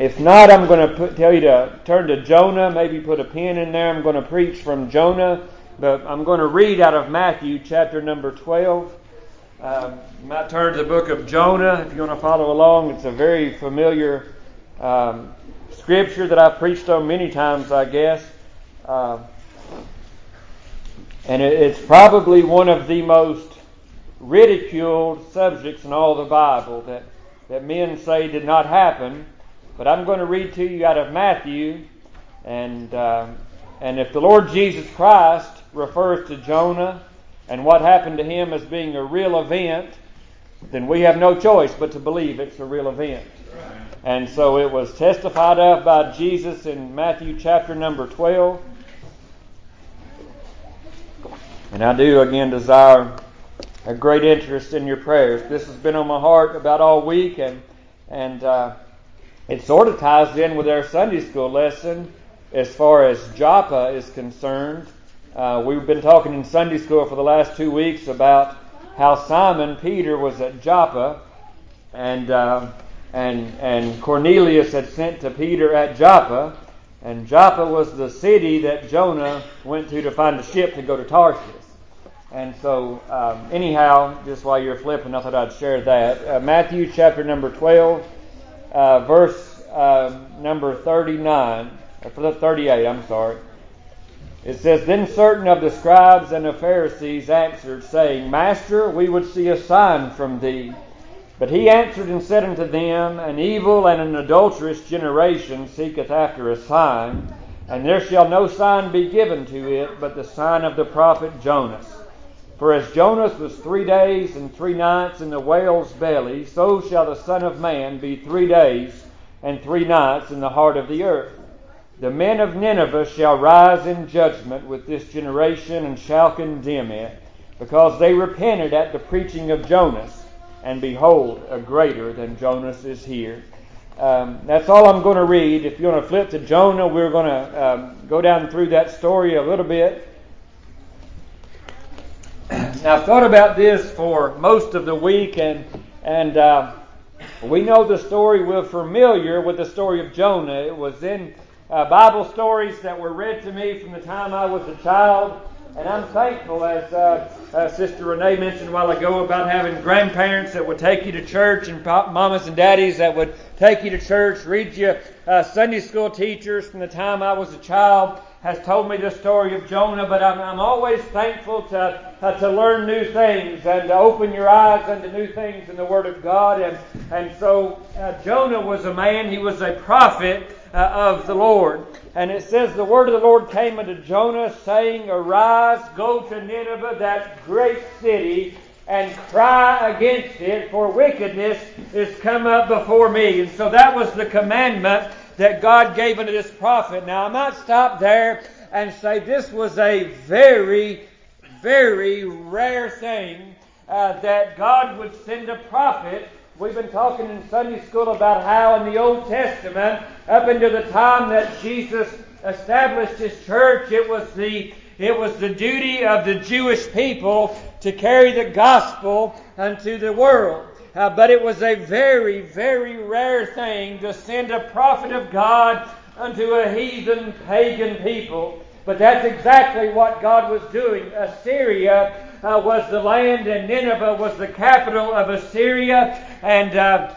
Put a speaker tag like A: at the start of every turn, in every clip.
A: if not, I'm going to put, tell you to turn to Jonah. Maybe put a pen in there. I'm going to preach from Jonah, but I'm going to read out of Matthew chapter number 12. Um, you might turn to the book of Jonah if you want to follow along. It's a very familiar um, scripture that I've preached on many times, I guess. Uh, and it, it's probably one of the most ridiculed subjects in all the Bible that, that men say did not happen. But I'm going to read to you out of Matthew, and uh, and if the Lord Jesus Christ refers to Jonah and what happened to him as being a real event, then we have no choice but to believe it's a real event. And so it was testified of by Jesus in Matthew chapter number 12. And I do again desire a great interest in your prayers. This has been on my heart about all week, and and uh, it sort of ties in with our Sunday school lesson as far as Joppa is concerned. Uh, we've been talking in Sunday school for the last two weeks about how Simon Peter was at Joppa, and uh, and and Cornelius had sent to Peter at Joppa, and Joppa was the city that Jonah went to to find a ship to go to Tarshish. And so, um, anyhow, just while you're flipping, I thought I'd share that. Uh, Matthew chapter number 12, uh, verse uh, number 39, or 38, I'm sorry. It says, Then certain of the scribes and the Pharisees answered, saying, Master, we would see a sign from thee. But he answered and said unto them, An evil and an adulterous generation seeketh after a sign, and there shall no sign be given to it but the sign of the prophet Jonas. For as Jonas was three days and three nights in the whale's belly, so shall the Son of Man be three days and three nights in the heart of the earth. The men of Nineveh shall rise in judgment with this generation and shall condemn it, because they repented at the preaching of Jonas, and behold, a greater than Jonas is here. Um, that's all I'm going to read. If you want to flip to Jonah, we're going to um, go down through that story a little bit. Now, I've thought about this for most of the week, and and uh, we know the story. We're familiar with the story of Jonah. It was in uh, Bible stories that were read to me from the time I was a child. And I'm thankful, as uh, uh, Sister Renee mentioned a while ago, about having grandparents that would take you to church and pop, mamas and daddies that would take you to church, read you uh, Sunday school teachers from the time I was a child has told me the story of Jonah, but I'm, I'm always thankful to, uh, to learn new things and to open your eyes unto new things in the Word of God. And, and so uh, Jonah was a man, he was a prophet uh, of the Lord. And it says, The word of the Lord came unto Jonah, saying, Arise, go to Nineveh, that great city, and cry against it, for wickedness is come up before me. And so that was the commandment that God gave unto this prophet. Now, I might stop there and say this was a very, very rare thing uh, that God would send a prophet We've been talking in Sunday school about how in the Old Testament, up until the time that Jesus established his church, it was the it was the duty of the Jewish people to carry the gospel unto the world. Uh, but it was a very, very rare thing to send a prophet of God unto a heathen pagan people. But that's exactly what God was doing. Assyria uh, was the land, and Nineveh was the capital of Assyria. And uh,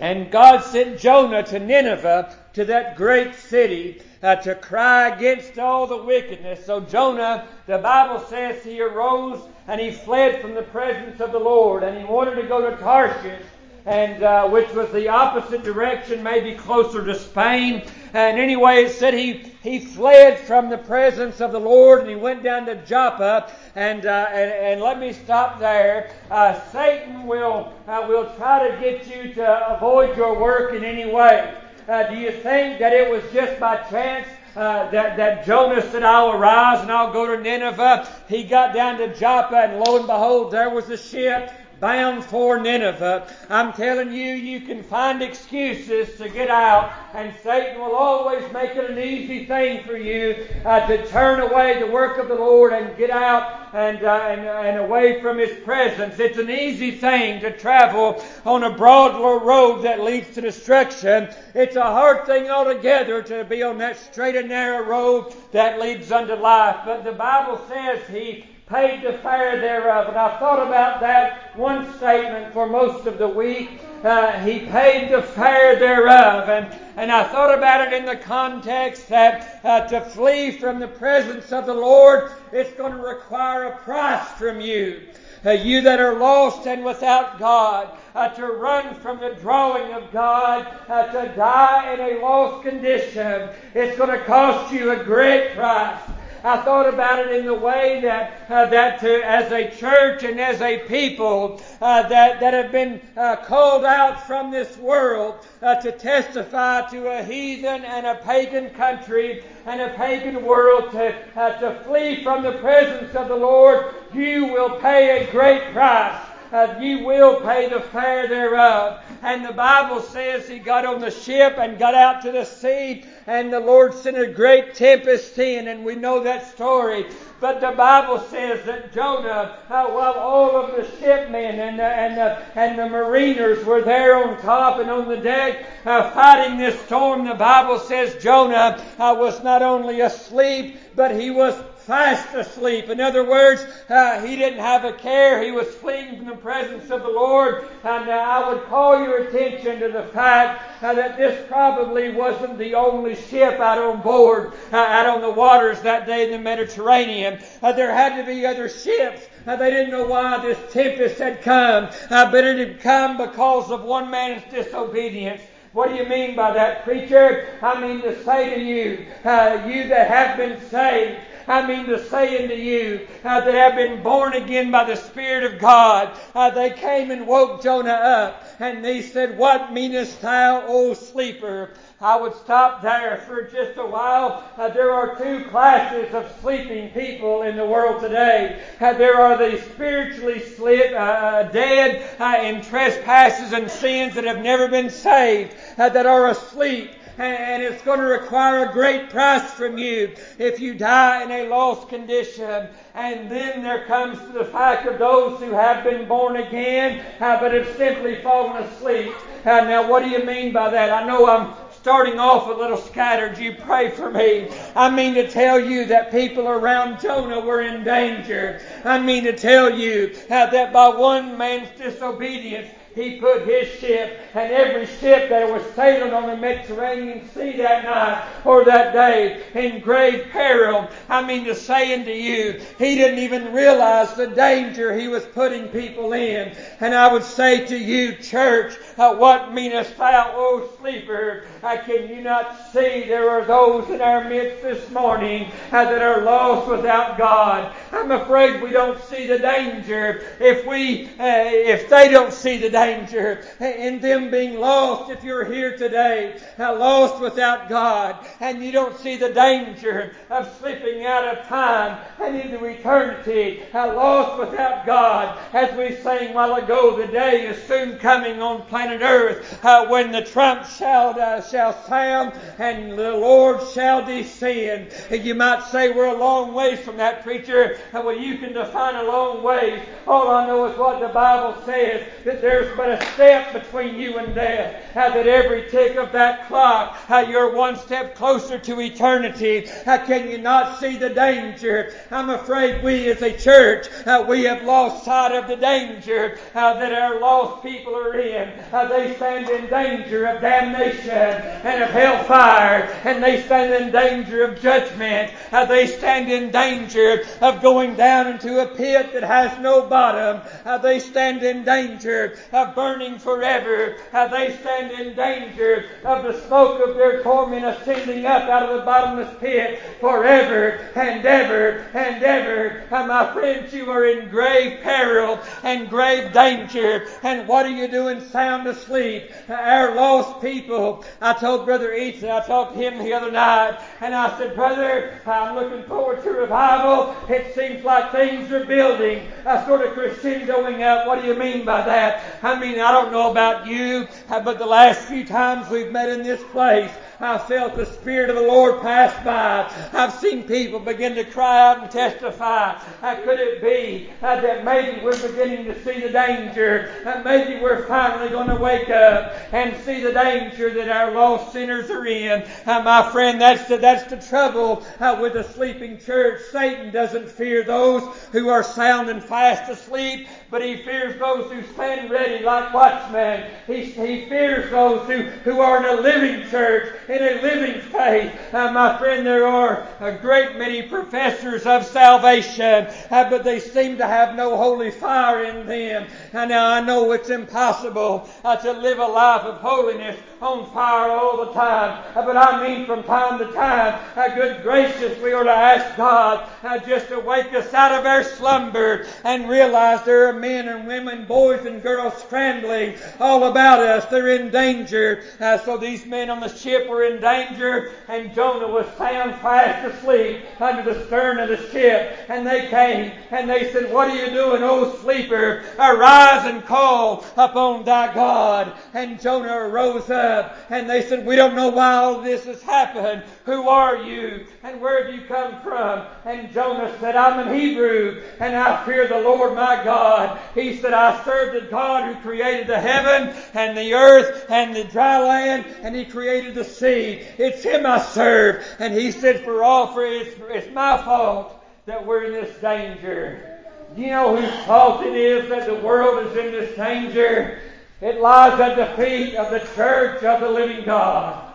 A: and God sent Jonah to Nineveh, to that great city, uh, to cry against all the wickedness. So Jonah, the Bible says, he arose and he fled from the presence of the Lord, and he wanted to go to Tarshish and uh, which was the opposite direction, maybe closer to Spain. And anyway, it said he, he fled from the presence of the Lord and he went down to Joppa. And, uh, and, and let me stop there. Uh, Satan will, uh, will try to get you to avoid your work in any way. Uh, do you think that it was just by chance uh, that, that Jonah said, I'll arise and I'll go to Nineveh. He got down to Joppa, and lo and behold, there was a ship bound for Nineveh. I'm telling you, you can find excuses to get out, and Satan will always make it an easy thing for you uh, to turn away the work of the Lord and get out and, uh, and, and away from His presence. It's an easy thing to travel on a broad road that leads to destruction. It's a hard thing altogether to be on that straight and narrow road that leads unto life. But the Bible says He paid the fare thereof. And I thought about that one statement for most of the week. Uh, he paid the fare thereof. And, and I thought about it in the context that uh, to flee from the presence of the Lord, it's going to require a price from you. Uh, you that are lost and without God, uh, to run from the drawing of God, uh, to die in a lost condition, it's going to cost you a great price. I thought about it in the way that uh, that to, as a church and as a people uh, that that have been uh, called out from this world uh, to testify to a heathen and a pagan country and a pagan world to uh, to flee from the presence of the Lord, you will pay a great price uh, you will pay the fare thereof. And the Bible says he got on the ship and got out to the sea, and the Lord sent a great tempest in, and we know that story. But the Bible says that Jonah, uh, while all of the shipmen and the, and the, and the mariners were there on top and on the deck uh, fighting this storm, the Bible says Jonah uh, was not only asleep, but he was fast asleep. In other words, uh, he didn't have a care. He was fleeing from the presence of the Lord. And uh, I would call your attention to the fact uh, that this probably wasn't the only ship out on board, uh, out on the waters that day in the Mediterranean. Uh, there had to be other ships. Uh, they didn't know why this tempest had come, but it had come because of one man's disobedience. What do you mean by that, preacher? I mean to say to you, uh, you that have been saved, I mean to say unto you uh, that have been born again by the Spirit of God. Uh, they came and woke Jonah up, and they said, What meanest thou, O sleeper? I would stop there for just a while. Uh, there are two classes of sleeping people in the world today. Uh, there are the spiritually sleep, uh, uh dead uh, in trespasses and sins that have never been saved, uh, that are asleep and it's going to require a great price from you if you die in a lost condition. And then there comes the fact of those who have been born again, uh, but have simply fallen asleep. Uh, now, what do you mean by that? I know I'm starting off a little scattered, you pray for me. I mean to tell you that people around Jonah were in danger. I mean to tell you uh, that by one man's disobedience, he put his ship and every ship that was sailing on the Mediterranean Sea that night or that day in grave peril. I mean to say unto you, he didn't even realize the danger he was putting people in. And I would say to you, church, what meanest thou, O sleeper? Uh, can you not see there are those in our midst this morning uh, that are lost without God? I'm afraid we don't see the danger. If we, uh, if they don't see the danger in them being lost, if you're here today, uh, lost without God, and you don't see the danger of slipping out of time and into eternity, uh, lost without God, as we sang while ago, the day is soon coming on planet planet earth uh, when the trump shall, uh, shall sound and the Lord shall descend. You might say we're a long ways from that preacher. Uh, well, you can define a long ways. All I know is what the Bible says, that there's but a step between you and death. Uh, that every tick of that clock, uh, you're one step closer to eternity. Uh, can you not see the danger? I'm afraid we as a church, uh, we have lost sight of the danger uh, that our lost people are in uh, they stand in danger of damnation and of hellfire, and they stand in danger of judgment. Uh, they stand in danger of going down into a pit that has no bottom. Uh, they stand in danger of burning forever. Uh, they stand in danger of the smoke of their torment ascending up out of the bottomless pit forever and ever and ever. Uh, my friends, you are in grave peril and grave danger. And what are you doing sound sound asleep. Our lost people. I told Brother Easton, I talked to him the other night, and I said, Brother, I'm looking forward to revival. It seems like things are building, a sort of crescendoing up. What do you mean by that? I mean, I don't know about you, but the last few times we've met in this place, I felt the Spirit of the Lord pass by. I've seen people begin to cry out and testify. How could it be uh, that maybe we're beginning to see the danger? That maybe we're finally going to wake up and see the danger that our lost sinners are in. Uh, my friend, that's the, that's the trouble uh, with the sleeping church. Satan doesn't fear those who are sound and fast asleep, but he fears those who stand ready like watchmen. He, he fears those who, who are in a living church in a living faith. Uh, my friend, there are a great many professors of salvation, uh, but they seem to have no holy fire in them. And now I know it's impossible uh, to live a life of holiness on fire all the time. Uh, but I mean from time to time, uh, good gracious, we are to ask God just to wake us out of our slumber and realize there are men and women, boys and girls scrambling all about us. They're in danger. so these men on the ship were in danger, and Jonah was sound fast asleep under the stern of the ship. And they came and they said, What are you doing, O sleeper? Arise and call upon thy God. And Jonah arose up and they said, We don't know why all this has happened. Who are you? And where have you come from? And Jonah said, I'm an Hebrew and I fear the Lord my God. He said, I serve the God who created the heaven and the earth and the dry land and he created the sea. It's Him I serve. And He said, for all, for it's, it's my fault that we're in this danger. Do you know whose fault it is that the world is in this danger? It lies at the feet of the church of the living God.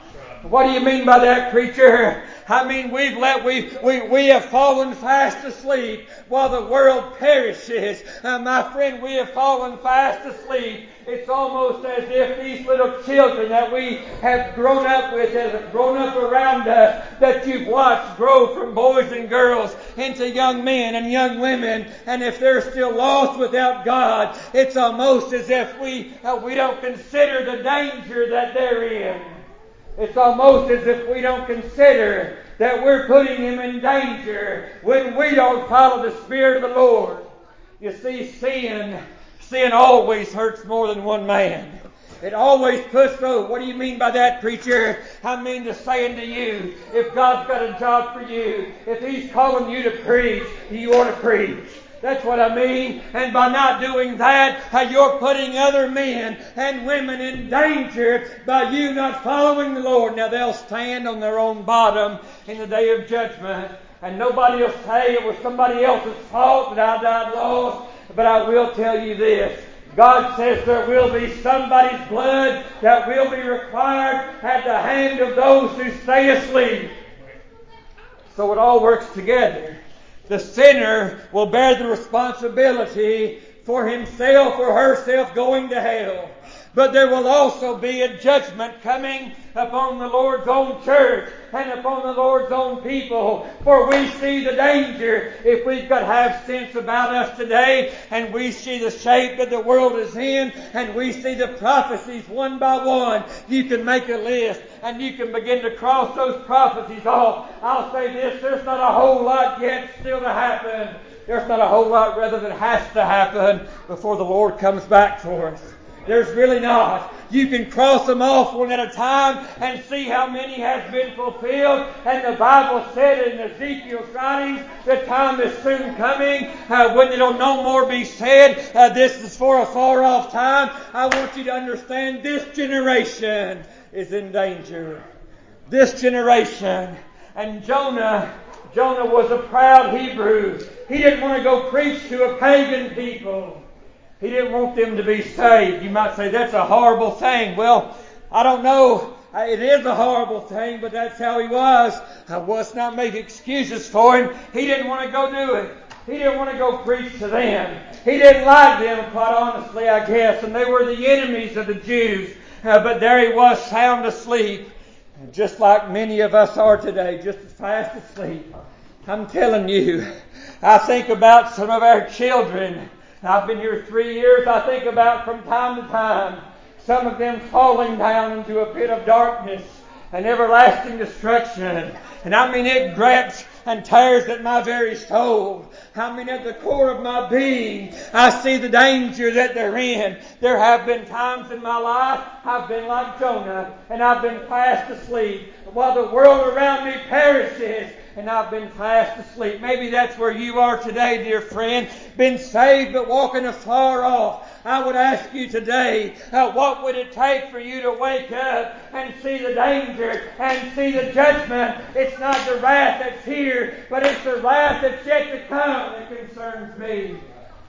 A: What do you mean by that, preacher? I mean, we've let, we, we, we have fallen fast asleep while the world perishes. Uh, my friend, we have fallen fast asleep. It's almost as if these little children that we have grown up with, that have grown up around us, that you've watched grow from boys and girls into young men and young women, and if they're still lost without God, it's almost as if we, uh, we don't consider the danger that they're in. It's almost as if we don't consider that we're putting him in danger when we don't follow the Spirit of the Lord. You see, sin, sin always hurts more than one man. It always puts through. What do you mean by that, preacher? I mean to saying to you, if God's got a job for you, if He's calling you to preach, you ought to preach. That's what I mean. And by not doing that, you're putting other men and women in danger by you not following the Lord. Now they'll stand on their own bottom in the day of judgment. And nobody will say it was somebody else's fault that I died lost. But I will tell you this. God says there will be somebody's blood that will be required at the hand of those who stay asleep. So it all works together the sinner will bear the responsibility for himself or herself going to hell. But there will also be a judgment coming upon the Lord's own church and upon the Lord's own people. For we see the danger if we've got have sense about us today and we see the shape that the world is in and we see the prophecies one by one. You can make a list and you can begin to cross those prophecies off. I'll say this, there's not a whole lot yet still to happen. There's not a whole lot rather that has to happen before the Lord comes back for us. There's really not. You can cross them off one at a time and see how many has been fulfilled. And the Bible said in Ezekiel's writings, the time is soon coming uh, when it'll no more be said, uh, this is for a far off time. I want you to understand this generation is in danger. This generation. And Jonah, Jonah was a proud Hebrew. He didn't want to go preach to a pagan people. He didn't want them to be saved. You might say that's a horrible thing. Well, I don't know. It is a horrible thing, but that's how he was. I was not make excuses for him. He didn't want to go do it. He didn't want to go preach to them. He didn't like them, quite honestly, I guess. And they were the enemies of the Jews. Uh, but there he was, sound asleep. Just like many of us are today, just as fast asleep. I'm telling you, I think about some of our children I've been here three years. I think about from time to time some of them falling down into a pit of darkness and everlasting destruction. And I mean, it grabs and tears at my very soul. I mean, at the core of my being, I see the danger that they're in. There have been times in my life I've been like Jonah and I've been fast asleep while the world around me perishes and I've been fast asleep. Maybe that's where you are today, dear friend. Been saved but walking afar off. I would ask you today, uh, what would it take for you to wake up and see the danger and see the judgment? It's not the wrath that's here, but it's the wrath that's yet to come that concerns me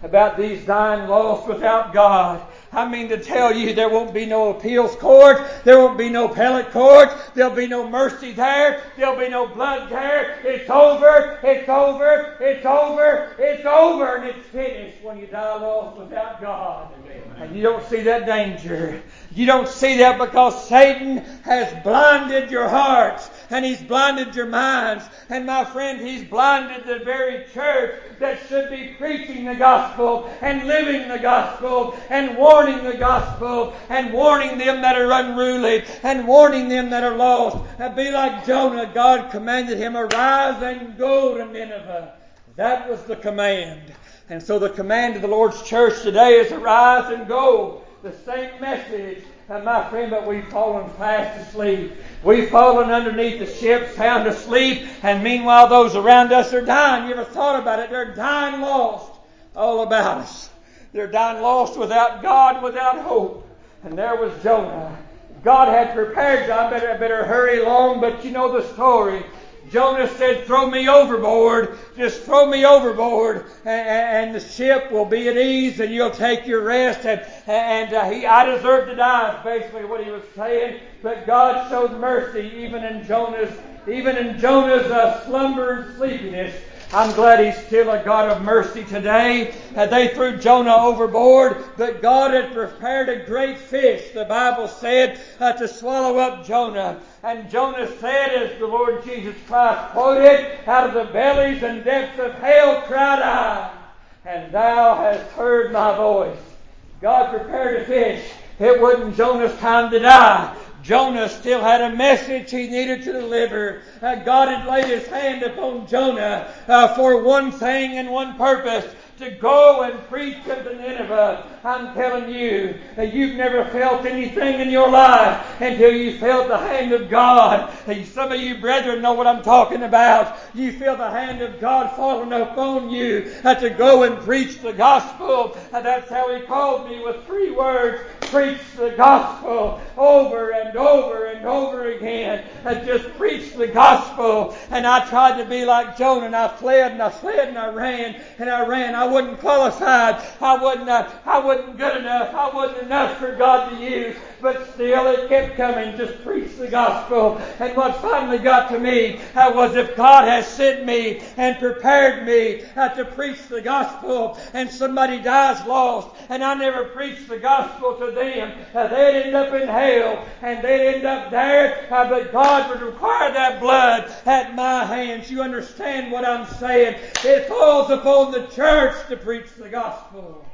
A: about these dying lost without God. I mean to tell you, there won't be no appeals court. There won't be no appellate court. There'll be no mercy there. There'll be no blood there. It's over. It's over. It's over. It's over. And it's finished when you die lost without God. And you don't see that danger. You don't see that because Satan has blinded your hearts and he's blinded your minds. And my friend, he's blinded the very church that should be preaching the gospel and living the gospel and warning the gospel and warning them that are unruly and warning them that are lost. And be like Jonah, God commanded him, arise and go to Nineveh. That was the command. And so the command of the Lord's church today is arise and go. The same message. And my friend, but we've fallen fast asleep. We've fallen underneath the ship, sound asleep, and meanwhile those around us are dying. You ever thought about it? They're dying lost all about us. They're dying lost without God, without hope. And there was Jonah. God had prepared, I better, I better hurry along, but you know the story. Jonah said, throw me overboard. Just throw me overboard and, the ship will be at ease and you'll take your rest. And, and uh, he, I deserve to die is basically what he was saying. But God showed mercy even in Jonah's, even in Jonah's uh, slumber and sleepiness. I'm glad He's still a God of mercy today. Uh, they threw Jonah overboard, but God had prepared a great fish, the Bible said, uh, to swallow up Jonah. And Jonah said, as the Lord Jesus Christ quoted, out of the bellies and depths of hell cried I, and thou hast heard my voice. God prepared a fish. It wasn't Jonah's time to die. Jonah still had a message he needed to deliver. Uh, God had laid his hand upon Jonah uh, for one thing and one purpose to go and preach to the Nineveh. I'm telling you, you've never felt anything in your life until you felt the hand of God. Some of you brethren know what I'm talking about. You feel the hand of God falling upon you to go and preach the gospel. That's how He called me with three words. Preach the gospel over and over and over again. I just preach the gospel. And I tried to be like Jonah and I fled and I fled and I ran and I ran. I wasn't qualified. I wasn't, uh, I wasn't good enough. I wasn't enough for God to use. But still it kept coming. Just preach the gospel. And what finally got to me was if God has sent me and prepared me to preach the gospel and somebody dies lost and I never preach the gospel to them, they'd end up in hell and they'd end up there. Uh, but God would require that blood at my hands. You understand what I'm saying? It falls upon the church to preach the gospel.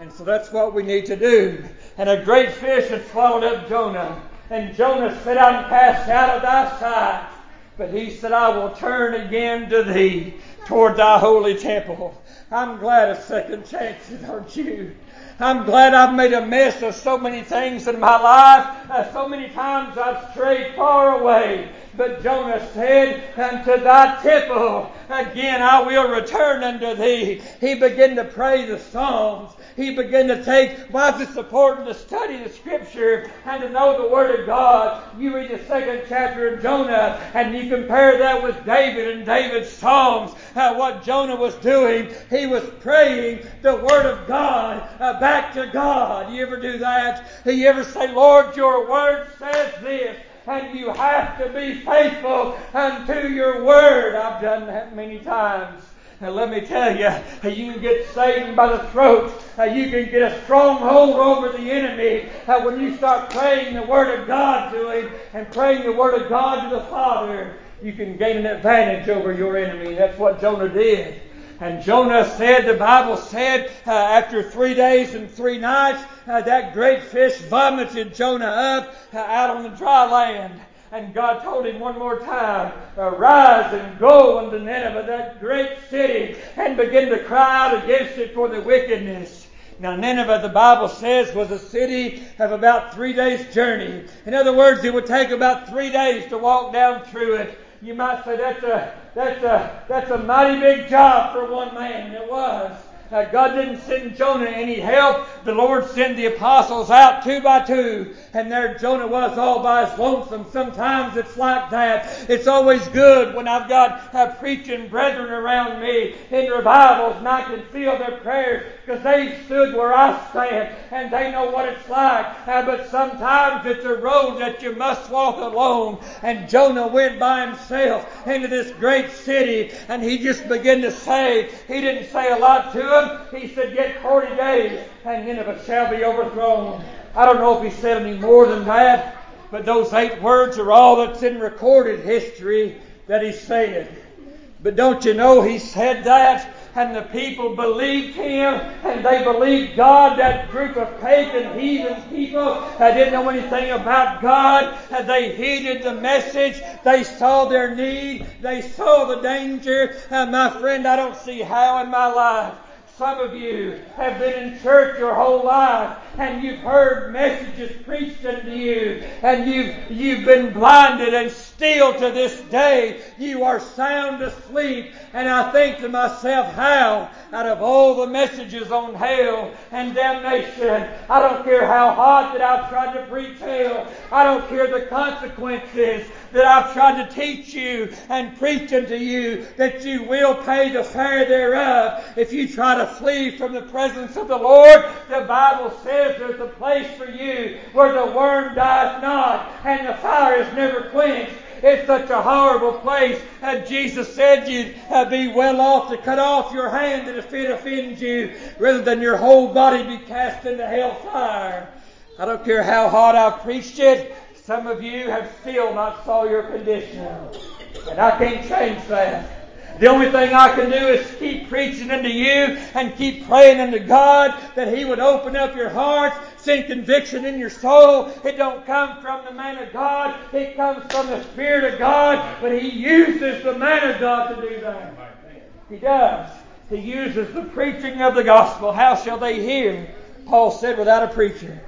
A: And so that's what we need to do. And a great fish had swallowed up Jonah. And Jonah said, I'm cast out of thy sight. But he said, I will turn again to thee toward thy holy temple. I'm glad of second chances, aren't you? I'm glad I've made a mess of so many things in my life. Uh, so many times I've strayed far away. But Jonah said, Unto thy temple again I will return unto thee. He began to pray the Psalms. He began to take, why is it important to study the Scripture and to know the Word of God? You read the second chapter of Jonah and you compare that with David and David's Psalms, uh, what Jonah was doing. He was praying the Word of God uh, back to God. You ever do that? You ever say, Lord, your Word says this and you have to be faithful unto your word. I've done that many times. And let me tell you, you can get Satan by the throat. You can get a stronghold over the enemy when you start praying the Word of God to him and praying the Word of God to the Father. You can gain an advantage over your enemy. That's what Jonah did. And Jonah said, the Bible said, uh, after three days and three nights, uh, that great fish vomited Jonah up uh, out on the dry land. And God told him one more time, uh, Arise and go unto Nineveh, that great city, and begin to cry out against it for the wickedness. Now, Nineveh, the Bible says, was a city of about three days' journey. In other words, it would take about three days to walk down through it. You might say that's a, that's a, that's a mighty big job for one man. It was. Uh, God didn't send Jonah any help. The Lord sent the apostles out two by two. And there Jonah was all by his lonesome. Sometimes it's like that. It's always good when I've got uh, preaching brethren around me in revivals and I can feel their prayers because they stood where I stand and they know what it's like. Uh, but sometimes it's a road that you must walk alone. And Jonah went by himself into this great city and he just began to say, he didn't say a lot to He said, Get 40 days and Nineveh shall be overthrown. I don't know if he said any more than that, but those eight words are all that's in recorded history that he said. But don't you know he said that and the people believed him and they believed God, that group of pagan, heathen people that didn't know anything about God. And they heeded the message. They saw their need. They saw the danger. And my friend, I don't see how in my life some of you have been in church your whole life and you've heard messages preached unto you and you've, you've been blinded and still to this day you are sound asleep. And I think to myself, how out of all the messages on hell and damnation, I don't care how hard that I've tried to preach hell. I don't care the consequences that I've tried to teach you and preach unto you that you will pay the fare thereof if you try to flee from the presence of the Lord. The Bible says there's a place for you where the worm dies not and the fire is never quenched. It's such a horrible place. And Jesus said you'd be well off to cut off your hand if it offends you rather than your whole body be cast into hell fire. I don't care how hard I've preached it. Some of you have still not saw your condition. And I can't change that. The only thing I can do is keep preaching unto you and keep praying unto God that He would open up your heart, send conviction in your soul. It don't come from the man of God. It comes from the Spirit of God. But He uses the man of God to do that. He does. He uses the preaching of the gospel. How shall they hear? Paul said, without a preacher.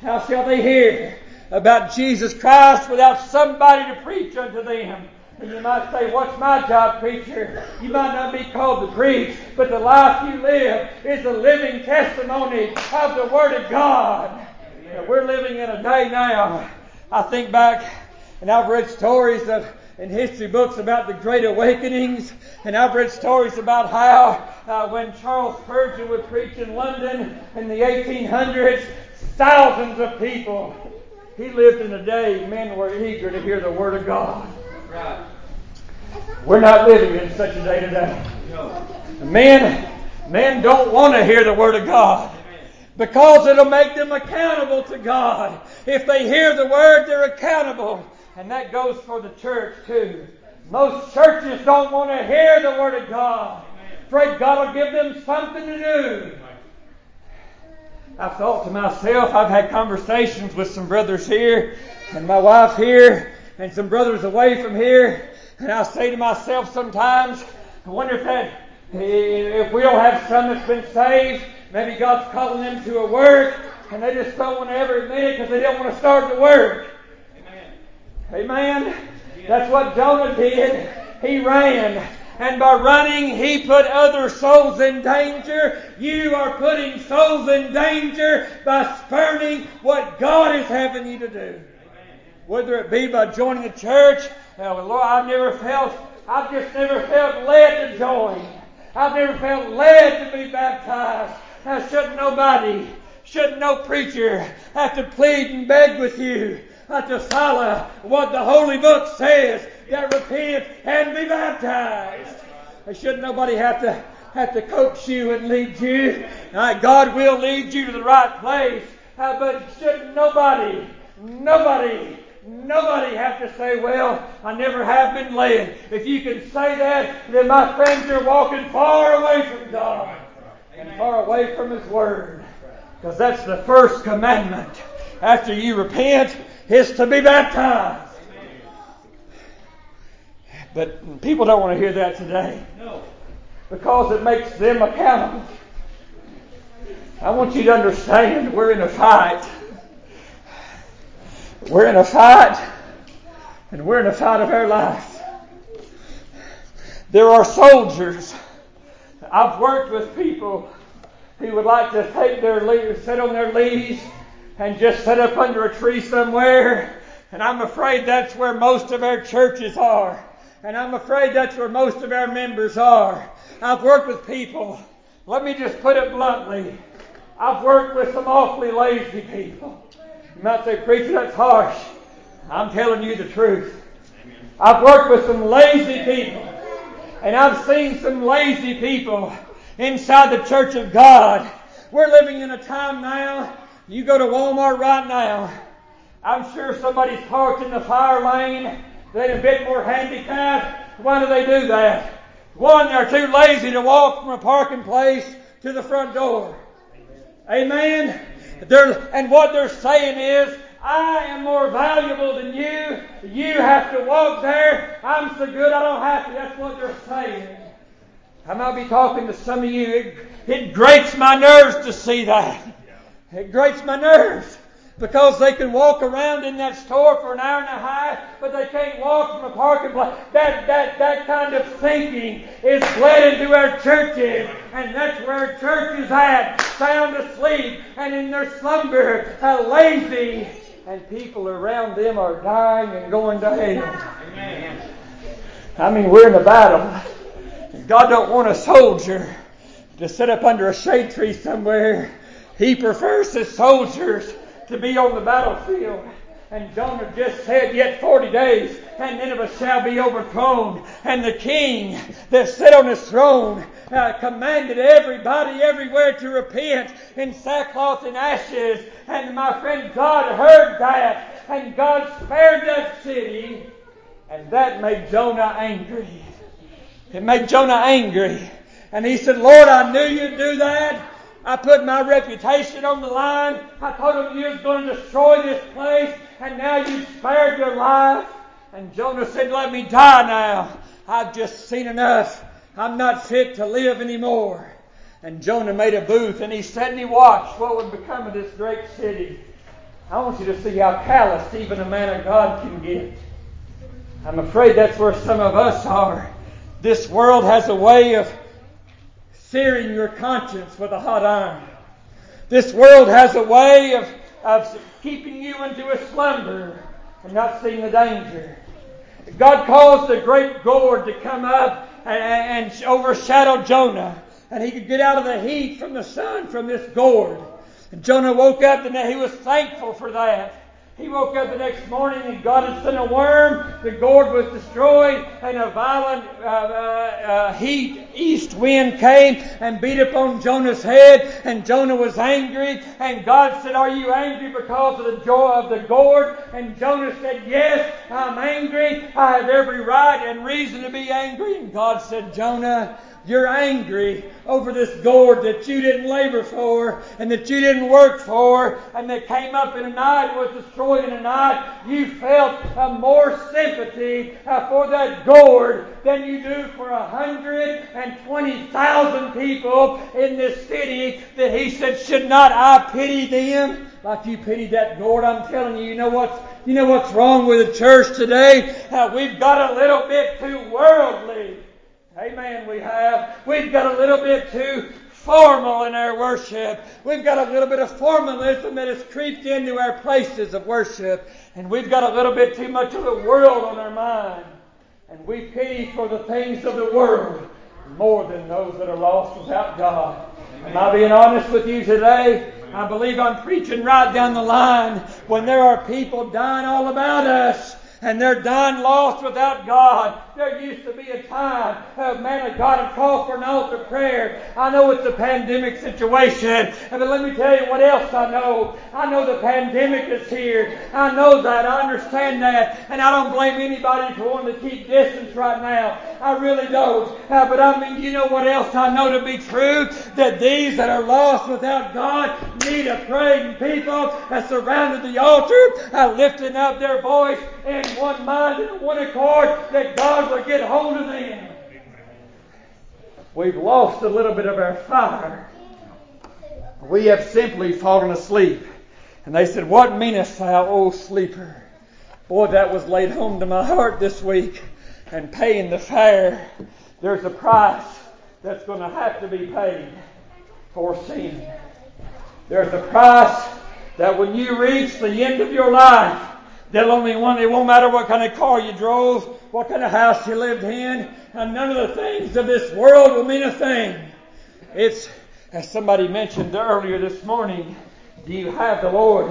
A: How shall they hear? about Jesus Christ without somebody to preach unto them. And you might say, What's my job, preacher? You might not be called to preach, but the life you live is a living testimony of the Word of God. Now, we're living in a day now. I think back, and I've read stories of in history books about the Great Awakenings, and I've read stories about how uh, when Charles Spurgeon would preach in London in the 1800s, thousands of people he lived in a day men were eager to hear the Word of God. Right. We're not living in such a day today. Men, men don't want to hear the Word of God because it'll make them accountable to God. If they hear the Word, they're accountable. And that goes for the church too. Most churches don't want to hear the Word of God. Afraid God will give them something to do. I've thought to myself, I've had conversations with some brothers here and my wife here and some brothers away from here. And I say to myself sometimes, I wonder if that, if we don't have some that's been saved, maybe God's calling them to a work and they just don't want to ever admit it because they don't want to start the work. Amen. Amen. That's what Jonah did. He ran and by running he put other souls in danger. You are putting souls in danger by spurning what God is having you to do. Whether it be by joining a church, well, Lord, I've never felt, I've just never felt led to join. I've never felt led to be baptized. Now, shouldn't nobody, shouldn't no preacher have to plead and beg with you to follow what the Holy Book says that repent and be baptized. Shouldn't nobody have to have to coax you and lead you? Right, God will lead you to the right place, uh, but shouldn't nobody, nobody Nobody have to say, well, I never have been led. If you can say that, then my friends, you're walking far away from God and far away from His Word. Because that's the first commandment. After you repent, is to be baptized. But people don't want to hear that today. Because it makes them accountable. I want you to understand we're in a fight. We're in a fight, and we're in a fight of our life. There are soldiers. I've worked with people who would like to take their leave, sit on their leaves, and just sit up under a tree somewhere. And I'm afraid that's where most of our churches are. And I'm afraid that's where most of our members are. I've worked with people. Let me just put it bluntly. I've worked with some awfully lazy people. You might say, preacher, that's harsh. I'm telling you the truth. I've worked with some lazy people. And I've seen some lazy people inside the church of God. We're living in a time now, you go to Walmart right now, I'm sure somebody's parked in the fire lane, they're a bit more handicapped. Why do they do that? One, they're too lazy to walk from a parking place to the front door. Amen. They're, and what they're saying is, I am more valuable than you. You have to walk there. I'm so good I don't have to. That's what they're saying. I might be talking to some of you. It, it grates my nerves to see that. It grates my nerves because they can walk around in that store for an hour and a half, but they can't walk from a parking lot. That, that, that kind of thinking is bled into our churches, and that's where our church at, sound asleep and in their slumber, uh, lazy, and people around them are dying and going to hell. Amen. I mean, we're in a battle. God don't want a soldier to sit up under a shade tree somewhere. He prefers his soldiers to be on the battlefield. And Jonah just said, Yet forty days, and Nineveh shall be overthrown. And the king that sat on his throne uh, commanded everybody everywhere to repent in sackcloth and ashes. And my friend, God heard that, and God spared that city. And that made Jonah angry. It made Jonah angry. And he said, Lord, I knew you'd do that. I put my reputation on the line. I told him you was going to destroy this place, and now you've spared your life. And Jonah said, Let me die now. I've just seen enough. I'm not fit to live anymore. And Jonah made a booth, and he sat and he watched what would become of this great city. I want you to see how callous even a man of God can get. I'm afraid that's where some of us are. This world has a way of searing your conscience with a hot iron. This world has a way of, of keeping you into a slumber and not seeing the danger. God caused a great gourd to come up and, and overshadow Jonah, and he could get out of the heat from the sun from this gourd. And Jonah woke up and he was thankful for that. He woke up the next morning and God had sent a worm. The gourd was destroyed, and a violent uh, uh, uh, heat east wind came and beat upon Jonah's head. And Jonah was angry. And God said, "Are you angry because of the joy of the gourd?" And Jonah said, "Yes, I'm angry. I have every right and reason to be angry." And God said, "Jonah." You're angry over this gourd that you didn't labor for and that you didn't work for and that came up in a night and was destroyed in a night. You felt uh, more sympathy uh, for that gourd than you do for 120,000 people in this city that he said, should not I pity them like you pitied that gourd? I'm telling you, you know what's, you know what's wrong with the church today? Uh, we've got a little bit too worldly. Amen, we have. We've got a little bit too formal in our worship. We've got a little bit of formalism that has creeped into our places of worship. And we've got a little bit too much of the world on our mind. And we pity for the things of the world more than those that are lost without God. Am I being honest with you today? I believe I'm preaching right down the line when there are people dying all about us and they're done lost without God. There used to be a time, a man of God had called for an altar prayer. I know it's a pandemic situation, but let me tell you what else I know. I know the pandemic is here. I know that. I understand that. And I don't blame anybody for wanting to keep distance right now. I really don't. Uh, but I mean, you know what else I know to be true? That these that are lost without God need a praying people that surrounded the altar, uh, lifting up their voice in one mind and one accord, that God will get hold of them. We've lost a little bit of our fire. We have simply fallen asleep. And they said, What meanest thou, O sleeper? Boy, that was laid home to my heart this week. And paying the fare, there's a price that's going to have to be paid for sin. There's a price that when you reach the end of your life, They'll only want, it won't matter what kind of car you drove, what kind of house you lived in, and none of the things of this world will mean a thing. It's, as somebody mentioned earlier this morning, do you have the Lord?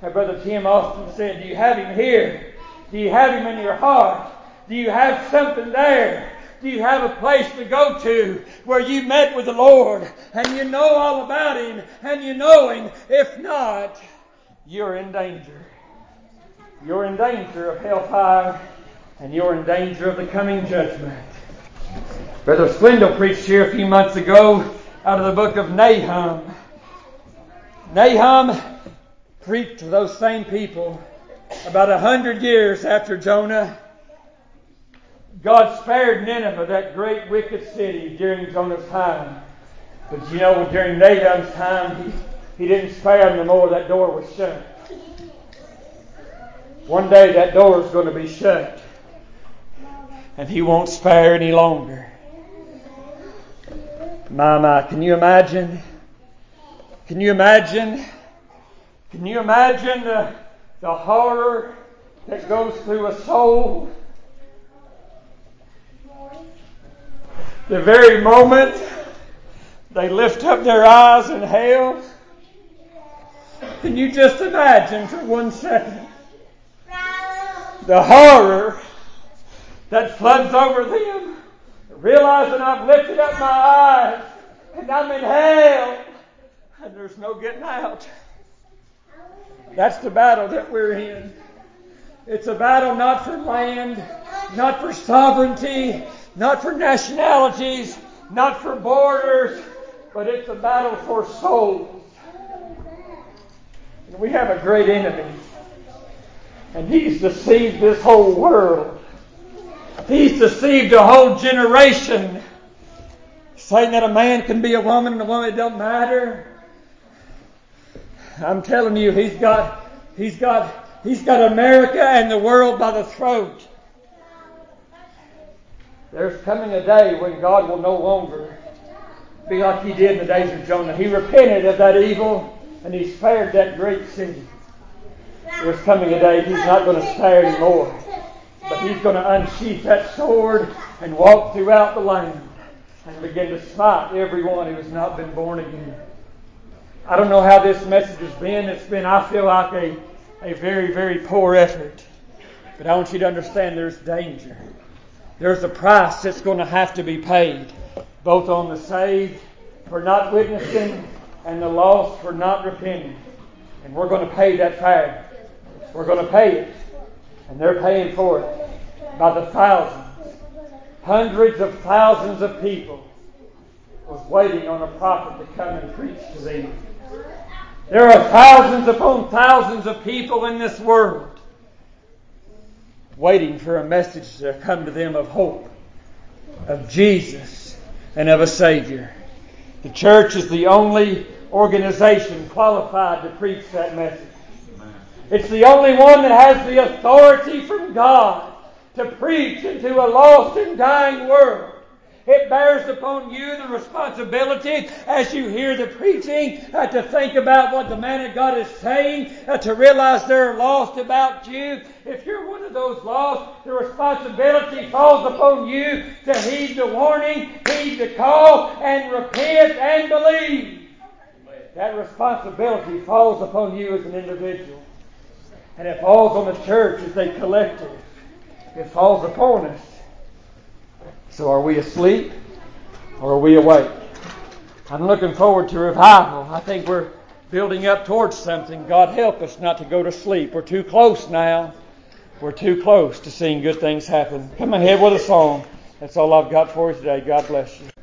A: As Brother Tim Austin said, do you have Him here? Do you have Him in your heart? Do you have something there? Do you have a place to go to where you met with the Lord and you know all about Him and you know Him? If not, you're in danger. You're in danger of hellfire and you're in danger of the coming judgment. Brother Swindle preached here a few months ago out of the book of Nahum. Nahum preached to those same people about a hundred years after Jonah. God spared Nineveh, that great wicked city, during Jonah's time. But you know, during Nahum's time, he, he didn't spare them no more. That door was shut. One day that door is going to be shut. And he won't spare any longer. My, my, can you imagine? Can you imagine? Can you imagine the, the horror that goes through a soul? The very moment they lift up their eyes in hell. Can you just imagine for one second the horror that floods over them, realizing I've lifted up my eyes and I'm in hell and there's no getting out. That's the battle that we're in. It's a battle not for land, not for sovereignty, not for nationalities, not for borders, but it's a battle for souls. And we have a great enemy. And he's deceived this whole world. He's deceived a whole generation. Saying that a man can be a woman and a woman it don't matter. I'm telling you, he's got he's got he's got America and the world by the throat. There's coming a day when God will no longer be like he did in the days of Jonah. He repented of that evil and he spared that great city. There's coming a day He's not going to spare anymore. But He's going to unsheath that sword and walk throughout the land and begin to smite everyone who has not been born again. I don't know how this message has been. It's been, I feel like, a, a very, very poor effort. But I want you to understand there's danger. There's a price that's going to have to be paid, both on the saved for not witnessing and the lost for not repenting. And we're going to pay that fare. We're going to pay it. And they're paying for it by the thousands. Hundreds of thousands of people was waiting on a prophet to come and preach to them. There are thousands upon thousands of people in this world waiting for a message to come to them of hope, of Jesus, and of a Savior. The church is the only organization qualified to preach that message. It's the only one that has the authority from God to preach into a lost and dying world. It bears upon you the responsibility as you hear the preaching uh, to think about what the man of God is saying, uh, to realize they're lost about you. If you're one of those lost, the responsibility falls upon you to heed the warning, heed the call, and repent and believe. That responsibility falls upon you as an individual. And it falls on the church as they collect it. it falls upon us. So are we asleep or are we awake? I'm looking forward to revival. I think we're building up towards something. God help us not to go to sleep. We're too close now. We're too close to seeing good things happen. Come ahead with a song. That's all I've got for you today. God bless you.